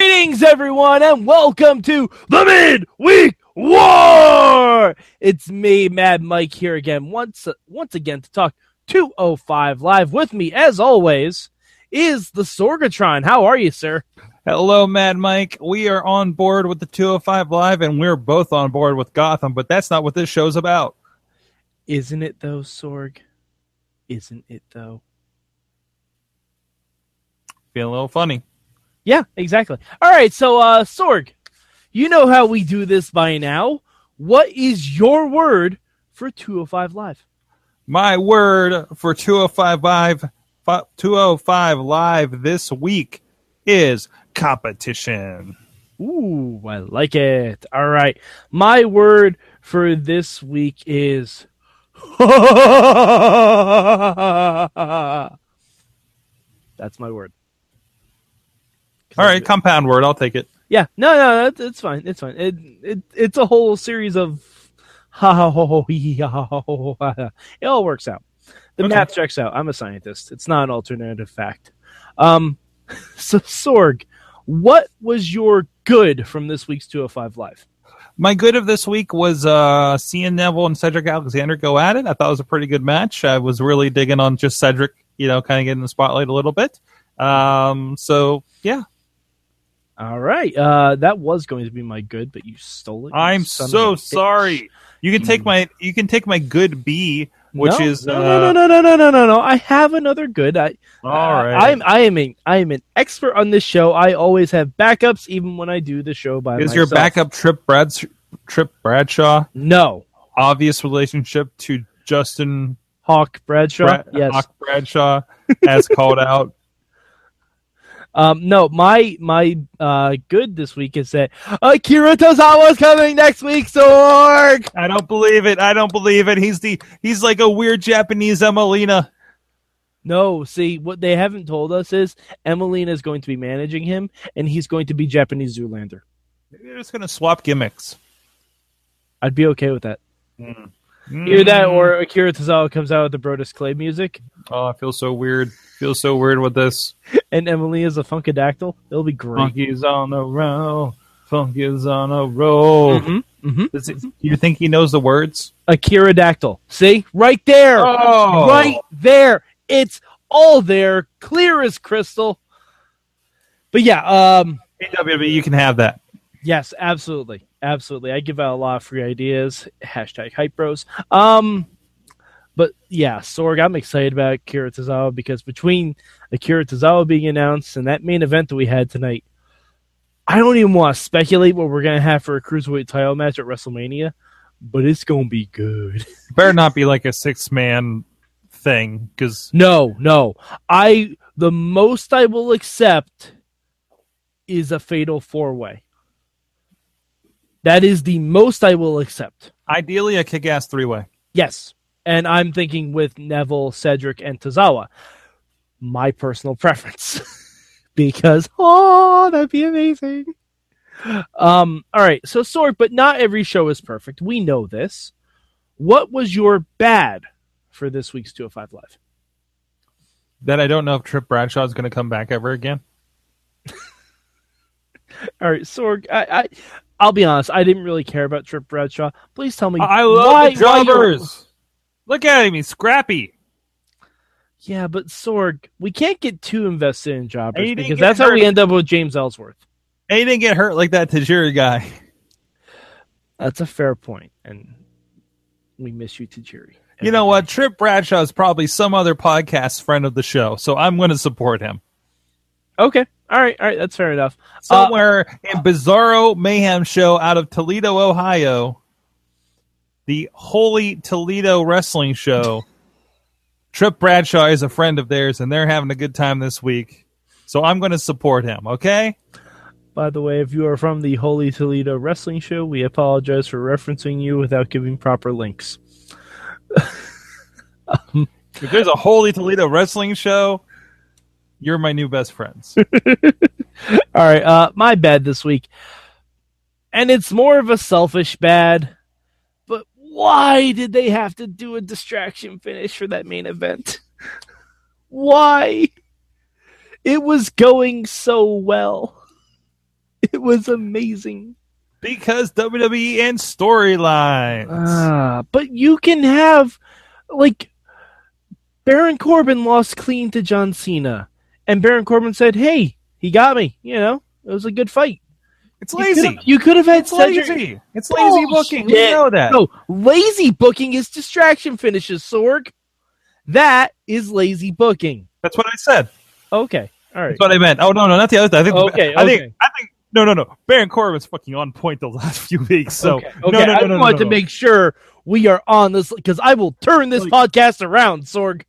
Greetings, everyone, and welcome to the Midweek War. It's me, Mad Mike, here again once once again to talk 205 live. With me, as always, is the Sorgatron. How are you, sir? Hello, Mad Mike. We are on board with the 205 Live, and we're both on board with Gotham, but that's not what this show's about. Isn't it though, Sorg? Isn't it though? Feeling a little funny. Yeah, exactly. All right, so uh Sorg, you know how we do this by now. What is your word for 205 Live? My word for 205 Live, 205 Live this week is competition. Ooh, I like it. All right. My word for this week is That's my word. All right, compound word. I'll take it. Yeah, no, no, it's, it's fine. It's fine. It, it it's a whole series of ha ha ho ho ha ha ho ho ha. It all works out. The Okay. math checks out. I'm a scientist. It's not an alternative fact. Um, so Sorg, what was your good from this week's 205 Live? My good of this week was uh, seeing Neville and Cedric Alexander go at it. I thought it was a pretty good match. I was really digging on just Cedric, you know, kind of getting the spotlight a little bit. Um, so yeah, All right, uh, that was going to be my good, but you stole it. you I'm so sorry. You can take my you can take my good B, which no, is no, uh, no, no, no, no, no, no, no. I have another good. I All Uh. I'm I am a I am an expert on this show. I always have backups, even when I do the show by Is myself. your backup Trip Brad's Trip Bradshaw No, obvious relationship to Justin Hawk Bradshaw. Brad- yes. Hawk Bradshaw as called out? Um. No. My my uh good this week is that Akira is coming next week. Sorg. I don't believe it. I don't believe it. He's the he's like a weird Japanese Emmalina. No. See, what they haven't told us is Emmalina is going to be managing him, and he's going to be Japanese Zoolander. Maybe They're just gonna swap gimmicks. I'd be okay with that. Mm. Either that, or Akira Tozawa comes out with the Brodus Clay music, oh, I feel so weird. Feel so weird with this. and Emily is a funkadactyl. It'll be great. Funky's on a roll. Funky's on a roll. Mhm, mhm. Does it- you think he knows the words? Akira Dactyl. See? Right there. Oh. Right there. It's all there, clear as crystal. But yeah, um WWE, you can have that. yes, absolutely. Absolutely. I give out a lot of free ideas. Hashtag hype bros. Um but yeah, Sorg, I'm excited about Akira Tozawa because between Akira Tozawa being announced and that main event that we had tonight, I don't even want to speculate what we're gonna have for a cruiserweight title match at WrestleMania, but it's gonna be good. Better not be like a six man thing because No, no. I the most I will accept is a fatal four way. That is the most I will accept. ideally a kick ass three way. Yes. And I'm thinking with Neville, Cedric, and Tozawa. My personal preference. because oh that'd be amazing. Um, all right, so sorry, but not every show is perfect. We know this. What was your bad for this week's 205 Live? That I don't know if Trip Bradshaw is going to come back ever again. All right, Sorg. I, I, I'll be honest. I didn't really care about Trip Bradshaw. Please tell me. I love why, the jobbers. Look at him, he's scrappy. Yeah, but Sorg, we can't get too invested in jobbers And he didn't because that's how we end up with James Ellsworth. And he didn't get hurt like that Tajiri guy. That's a fair point, and we miss you, Tajiri. You know what? Trip Bradshaw is probably some other podcast friend of the show, so I'm going to support him. Okay. All right. All right. That's fair enough. Uh, Somewhere in Bizarro Mayhem Show out of Toledo, Ohio, the Holy Toledo Wrestling Show. Trip Bradshaw is a friend of theirs, and they're having a good time this week. So I'm going to support him, okay? By the way, if you are from the Holy Toledo Wrestling Show, we apologize for referencing you without giving proper links. If there's a Holy Toledo wrestling show, you're my new best friends. All right, uh, my bad this week, and it's more of a selfish bad. Why did they have to do a distraction finish for that main event? Why? It was going so well. It was amazing. because WWE and storylines. Ah, but you can have like Baron Corbin lost clean to John Cena, and Baron Corbin said, "Hey, he got me. You know, it was a good fight." It's lazy. You could have had It's Cedric- lazy. It's lazy booking. We know that. No, lazy booking is distraction finishes, Sorg. That is lazy booking. That's what I said. Okay, all right. That's what I meant. Oh no, no, not the other. I think. Okay, I think. okay. I think. No, no, no. Baron Corbin's fucking on point the last few weeks. So okay, no, okay. no, no, I no, no, want no, to no. make sure we are on this because I will turn this Like- podcast around, Sorg.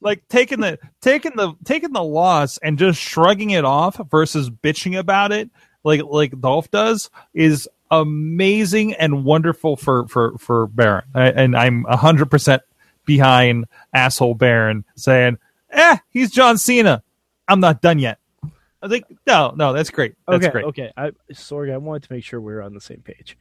like taking the taking the taking the loss and just shrugging it off versus bitching about it like like Dolph does is amazing and wonderful for for for Baron. I, and I'm hundred percent behind asshole Baron saying, "Eh, he's John Cena. I'm not done yet." I think no, no, that's great. That's okay, great. okay. I sorry, I wanted to make sure we are on the same page,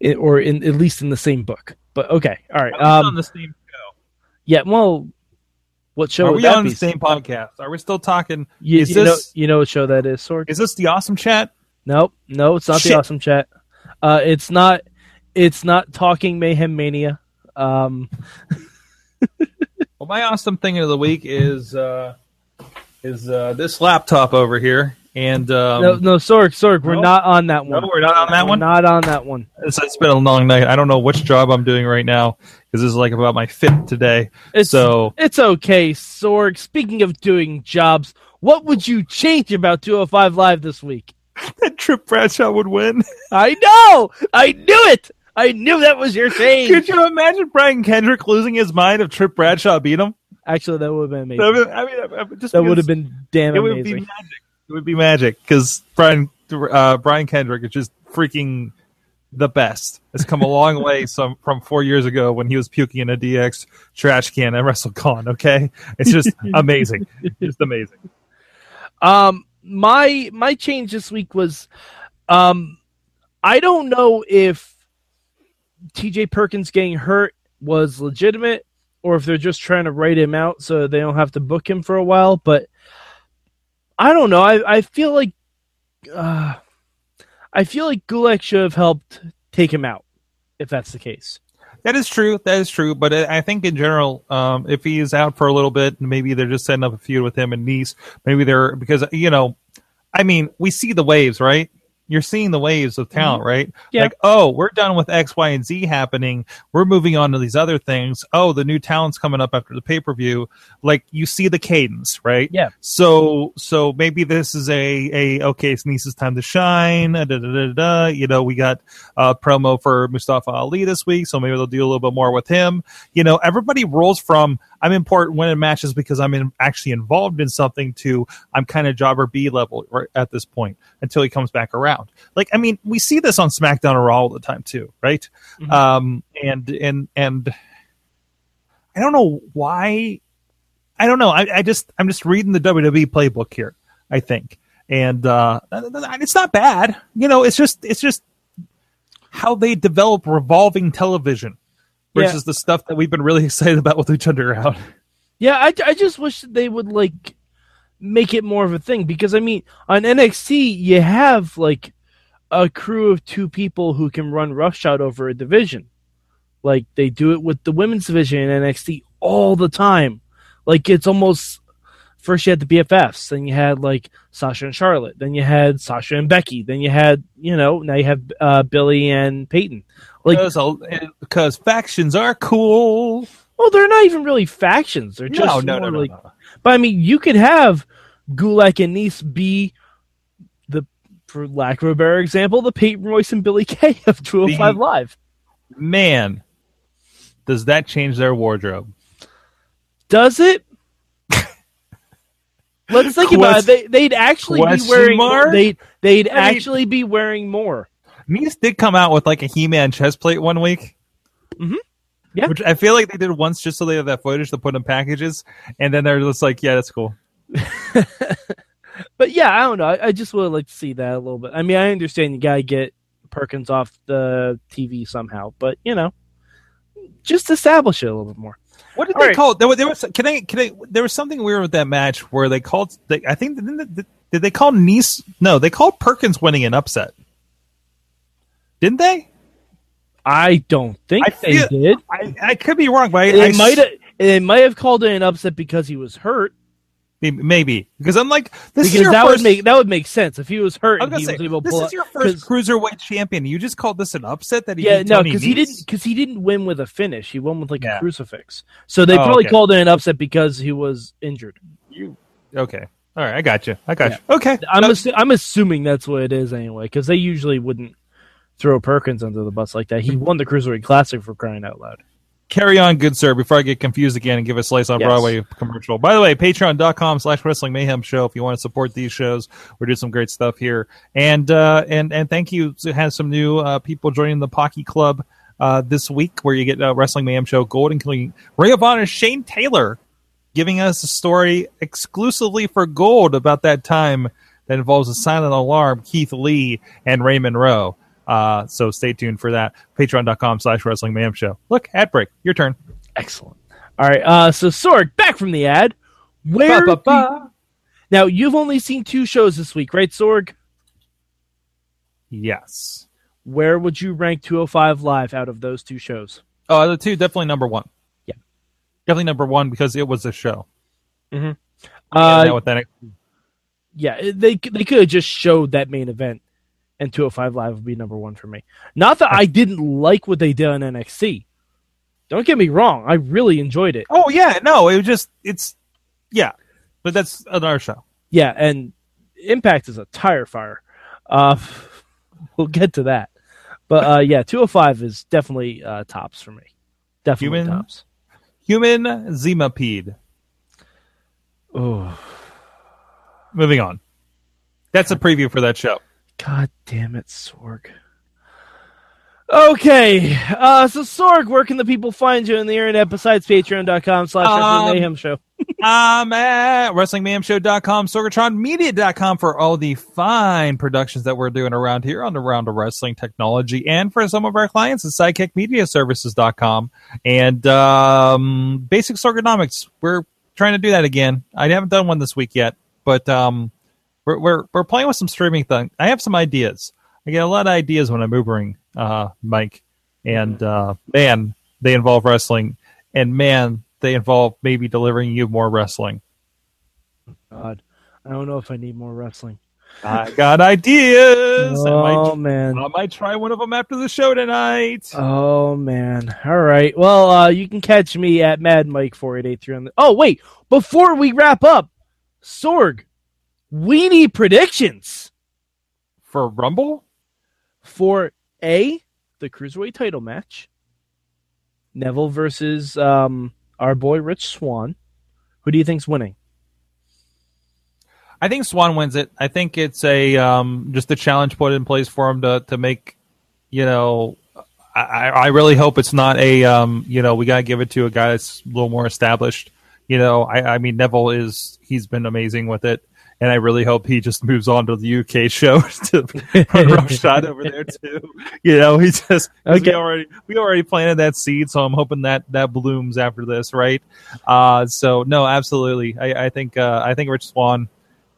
it, or in at least in the same book. But okay, all right. We on Um, the same show? yeah. Well, what show Are we on be? the same podcast? Are we still talking? You, is you know, this you know what show that is, Sorg? is this the awesome chat? Nope, no, it's not Shit. the awesome chat. Uh, it's not. It's not talking mayhem mania. Um, Well, my awesome thing of the week is uh, is uh, this laptop over here, and um, no, no, Sorg, Sorg, we're no. not on that one. no, one. we're not on that We're one. Not on that one. It's, it's been a long night. I don't know which job I'm doing right now because this is like about my fifth today. It's, So it's okay, Sorg. Speaking of doing jobs, what would you change about 205 Live this week? that Trip Bradshaw would win. I know! I knew it! I knew that was your thing! Could you imagine Brian Kendrick losing his mind if Trip Bradshaw beat him? Actually, that would have been amazing. I mean, I- I- just That would have been damn it would be magic. It would be magic because Brian uh, Brian Kendrick is just freaking the best. Has come a long way some, from four years ago when he was puking in a DX trash can at WrestleCon. Okay, it's just amazing, just amazing. Um, my my change this week was, um, I don't know if T.J. Perkins getting hurt was legitimate or if they're just trying to write him out so they don't have to book him for a while. But I don't know. I I feel like, uh, I feel like Gulak should have helped take him out if that's the case. That is true. That is true. But I think in general, um, if he is out for a little bit, maybe they're just setting up a feud with him and Nese. Maybe they're because you know, I mean, we see the waves, right? You're seeing the waves of talent, mm-hmm. right? Yeah. Like, oh, we're done with X, Y, and Z happening. We're moving on to these other things. Oh, the new talent's coming up after the pay per view. Like you see the cadence, right? Yeah. So, so maybe this is a a okay, it's Nese's time to shine. Da, da, da, da, da. You know, we got a promo for Mustafa Ali this week, so maybe they'll do a little bit more with him. You know, everybody rolls from I'm important winning matches because I'm in, actually involved in something to I'm kind of jobber B level right at this point until he comes back around. Like, I mean, we see this on SmackDown or Raw all the time too, right? Mhm. Um, and and and I don't know why. I don't know. I, I just I'm just reading the WWE playbook here. I think, and uh, it's not bad. You know, it's just it's just how they develop revolving television Yeah. versus the stuff that we've been really excited about with each other out. Yeah, I, I just wish they would like make it more of a thing because I mean on NXT you have like a crew of two people who can run roughshod over a division. Like they do it with the women's division in NXT all the time. Like it's almost first you had the BFFs, then you had like Sasha and Charlotte, then you had Sasha and Becky, then you had you know now you have uh, Billie and Peyton. Like Because, because factions are cool. well, they're not even really factions. They're just No, no, no, no, like no. But I mean, you could have Gulak and Nese be the, for lack of a better example, the Peyton Royce and Billie Kay of 205 The- Live. Man, does that change their wardrobe? Does it? let's think about it. They, they'd actually be wearing mark? They they'd I mean- actually be wearing more. Nese did come out with like a He-Man chest plate one week. Mhm. Yeah. Which I feel like they did once just so they have that footage to put in packages, and then they're just like, yeah, that's cool. But yeah, I don't know. I, I just would like to see that a little bit. I mean, I understand you gotta get Perkins off the TV somehow, but you know, just establish it a little bit more. What did All they right. call? There was, there was can I can I? There was something weird with that match where they called. They, I think didn't they, did they call Nese? No, they called Perkins winning an upset. Didn't they? I don't think I they feel- did. I, I could be wrong, but I, They I might s- have. They might have called it an upset because he was hurt. maybe because I'm like this because your that first, would make that would make sense if he was hurt I and was he gonna was say able this pull is your first first 'cause- cruiserweight champion. You just called this an upset that he Yeah, no, because he didn't because he didn't win with a finish. He won with like Yeah. a crucifix. So they Oh, probably okay. called it an upset because he was injured. You Okay, all right, I got you. I got you. Okay, I'm No, assu- I'm assuming that's what it is anyway, because they usually wouldn't throw Perkins under the bus like that. He won the cruiserweight classic for crying out loud. carry on, good sir, before I get confused again and give a slice on Yes. Broadway commercial. By the way, patreon.com slash wrestling mayhem show if you want to support these shows. We're doing some great stuff here. And uh and and thank you to have some new uh people joining the Pocky Club uh this week where you get uh, Wrestling Mayhem Show Golden including Ring of Honor Shane Taylor giving us a story exclusively for gold about that time that involves a silent alarm, Keith Lee and Raymond Rowe. Uh, so stay tuned for that. Patreon.com slash wrestling mayhem show. Look, ad break. Your turn. Excellent. All right, uh, so Sorg, back from the ad. Where Ba, ba, ba. now you've only seen two shows this week, right, Sorg? Yes. Where would you rank 205 Live out of those two shows? Oh, the two definitely number one. Yeah. definitely number one because it was a show. Uh, And now with that, yeah, they they could have just showed that main event, and 205 Live would be number one for me. Not that I didn't like what they did on NXT. Don't get me wrong, I really enjoyed it. oh yeah, no, it was just it's yeah, but that's another show. Yeah, and Impact is a tire fire. Uh, we'll get to that, but uh, yeah, 205 is definitely uh, tops for me. Definitely Human- tops. Human Zemapede. Oh, Moving on. That's a preview for that show. God damn it, Sorg. Okay, uh, so Sorg, where can the people find you on the internet besides patreon.com slash Um, Wrestling mayhem show? I'm at WrestlingMayhemShow.com, SorgatronMedia.com for all the fine productions that we're doing around here on the Round of Wrestling Technology, and for some of our clients at SidekickMediaServices.com and um, Basic Sorgonomics. We're trying to do that again. I haven't done one this week yet, but um, we're, we're we're playing with some streaming thing. I have some ideas. I get a lot of ideas when I'm Ubering, uh, Mike, and uh, man, they involve wrestling, and man, they involve maybe delivering you more wrestling. God, I don't know if I need more wrestling. I got ideas. I, Oh might, man. I might try one of them after the show tonight. Oh man. All right. Well, uh, you can catch me at Mad Mike four eight eight three on the. Oh wait, before we wrap up, Sorg, we need predictions For Rumble? for a the cruiserweight title match, Neville versus um our boy Rich Swann. Who do you think's winning? I think Swann wins it. I think it's a um, just a challenge put in place for him to to make. You know, I, I really hope it's not a um, you know we gotta give it to a guy that's a little more established. You know, I, I mean Neville is he's been amazing with it, and I really hope he just moves on to the UK show to roughshod over there too. You know, he just Okay. we already we already planted that seed, so I'm hoping that that blooms after this, right? Uh, so no, absolutely. I, I think uh, I think Rich Swann.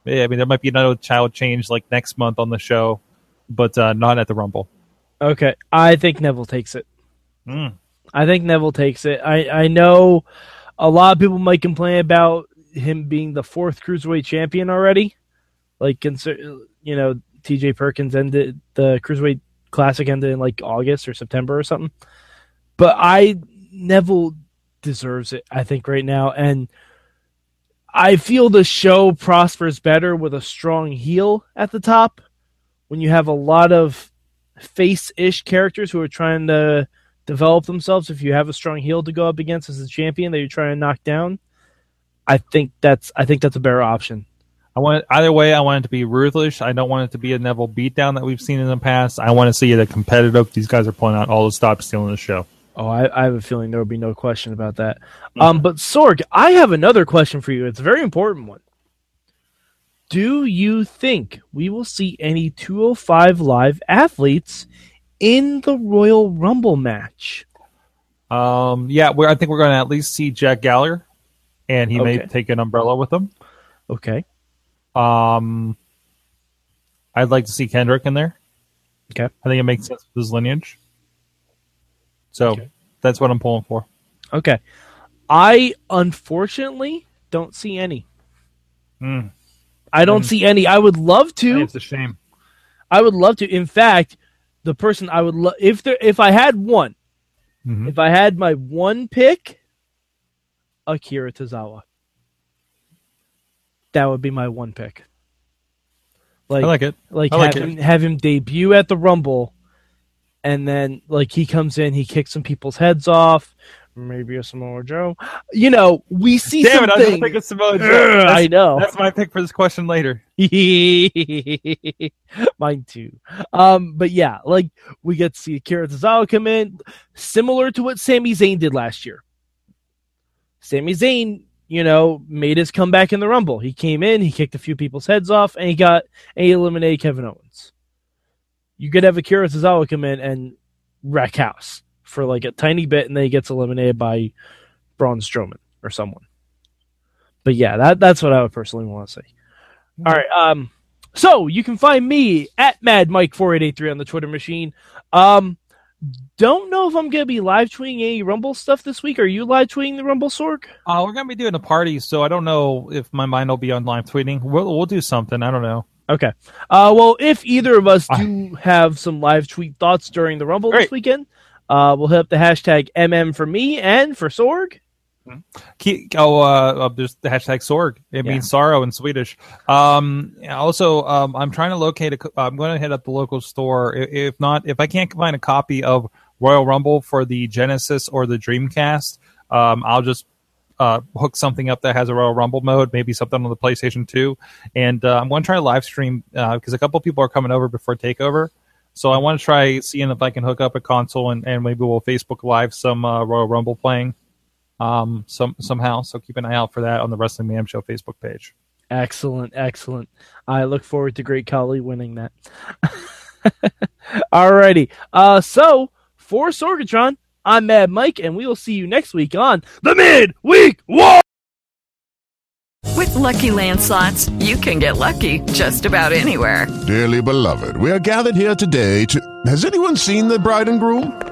Yeah, I mean, there might be another child change like next month on the show, but uh, not at the Rumble. Okay, I think Neville takes it. Mm. I think Neville takes it. I, I know a lot of people might complain about him being the fourth cruiserweight champion already. Like, you know, TJ Perkins ended the cruiserweight classic ended in like August or September or something. But I Neville deserves it. I think right now, and I feel the show prospers better with a strong heel at the top. When you have a lot of face-ish characters who are trying to develop themselves if you have a strong heel to go up against as a champion that you're trying to knock down i think that's i think that's a better option I want either way. I want it to be ruthless. I don't want it to be a Neville beatdown that we've seen in the past. I want to see it competitive. These guys are pulling out all the stops stealing the show. Oh, I, I have a feeling there will be no question about that. Um, but Sorg, I have another question for you. It's a very important one. Do you think we will see any 205 live athletes in the Royal Rumble match? Um, yeah, we're, I think we're going to at least see Jack Gallagher, and he may take an umbrella with him. Okay. Um, I'd like to see Kendrick in there. Okay. I think it makes sense with his lineage. So Okay. that's what I'm pulling for. Okay. I unfortunately don't see any. Hmm. I don't Mm. see any. I would love to. It's a shame. I would love to. In fact, the person I would love if there if I had one, Mhm. if I had my one pick, Akira Tozawa. That would be my one pick. Like I like it. like, I like have it. him have him debut at the Rumble, and then like he comes in, he kicks some people's heads off. Maybe a Samoa Joe. You know, we see Damn it! I was something. going to pick a Samoa Joe. I know. That's my pick for this question later. Mine too. Um, but yeah, like we get to see Akira Tozawa come in, similar to what Sami Zayn did last year. Sami Zayn, you know, made his comeback in the Rumble. He came in, he kicked a few people's heads off, and he got and he eliminated Kevin Owens. You could have Akira Tozawa come in and wreck house for like a tiny bit, and then he gets eliminated by Braun Strowman or someone. But yeah, that that's what I would personally want to see. All right. Um. So you can find me at Mad Mike four eight eight three on the Twitter machine. Um. Don't know if I'm gonna be live tweeting any Rumble stuff this week. Are you live tweeting the Rumble Sorg? Uh, we're going to be doing a party, so I don't know if my mind will be on live tweeting. We'll, we'll do something. I don't know. Okay. Uh. Well, if either of us do have some live tweet thoughts during the Rumble this weekend, uh, we'll hit up the hashtag MM for me and for Sorg. Oh, uh, uh, there's the hashtag Sorg. It Yeah. means sorrow in Swedish. Um, also, um, I'm trying to locate a. co- I'm going to hit up the local store. If not, if I can't find a copy of Royal Rumble for the Genesis or the Dreamcast, um, I'll just uh, hook something up that has a Royal Rumble mode, maybe something on the PlayStation 2. And uh, I'm going to try to live stream because a couple people are coming over before Takeover. So I want to try seeing if I can hook up a console and, and maybe we'll Facebook Live some uh, Royal Rumble playing um, some somehow. So keep an eye out for that on the Wrestling Mayhem Show Facebook page. Excellent, excellent. I look forward to Great Khali winning that. Alrighty. Uh, so for Sorgatron, I'm Mad Mike, and we will see you next week on the Midweek War. With Lucky Land slots, you can get lucky just about anywhere. Dearly beloved, we are gathered here today to. Has anyone seen the bride and groom?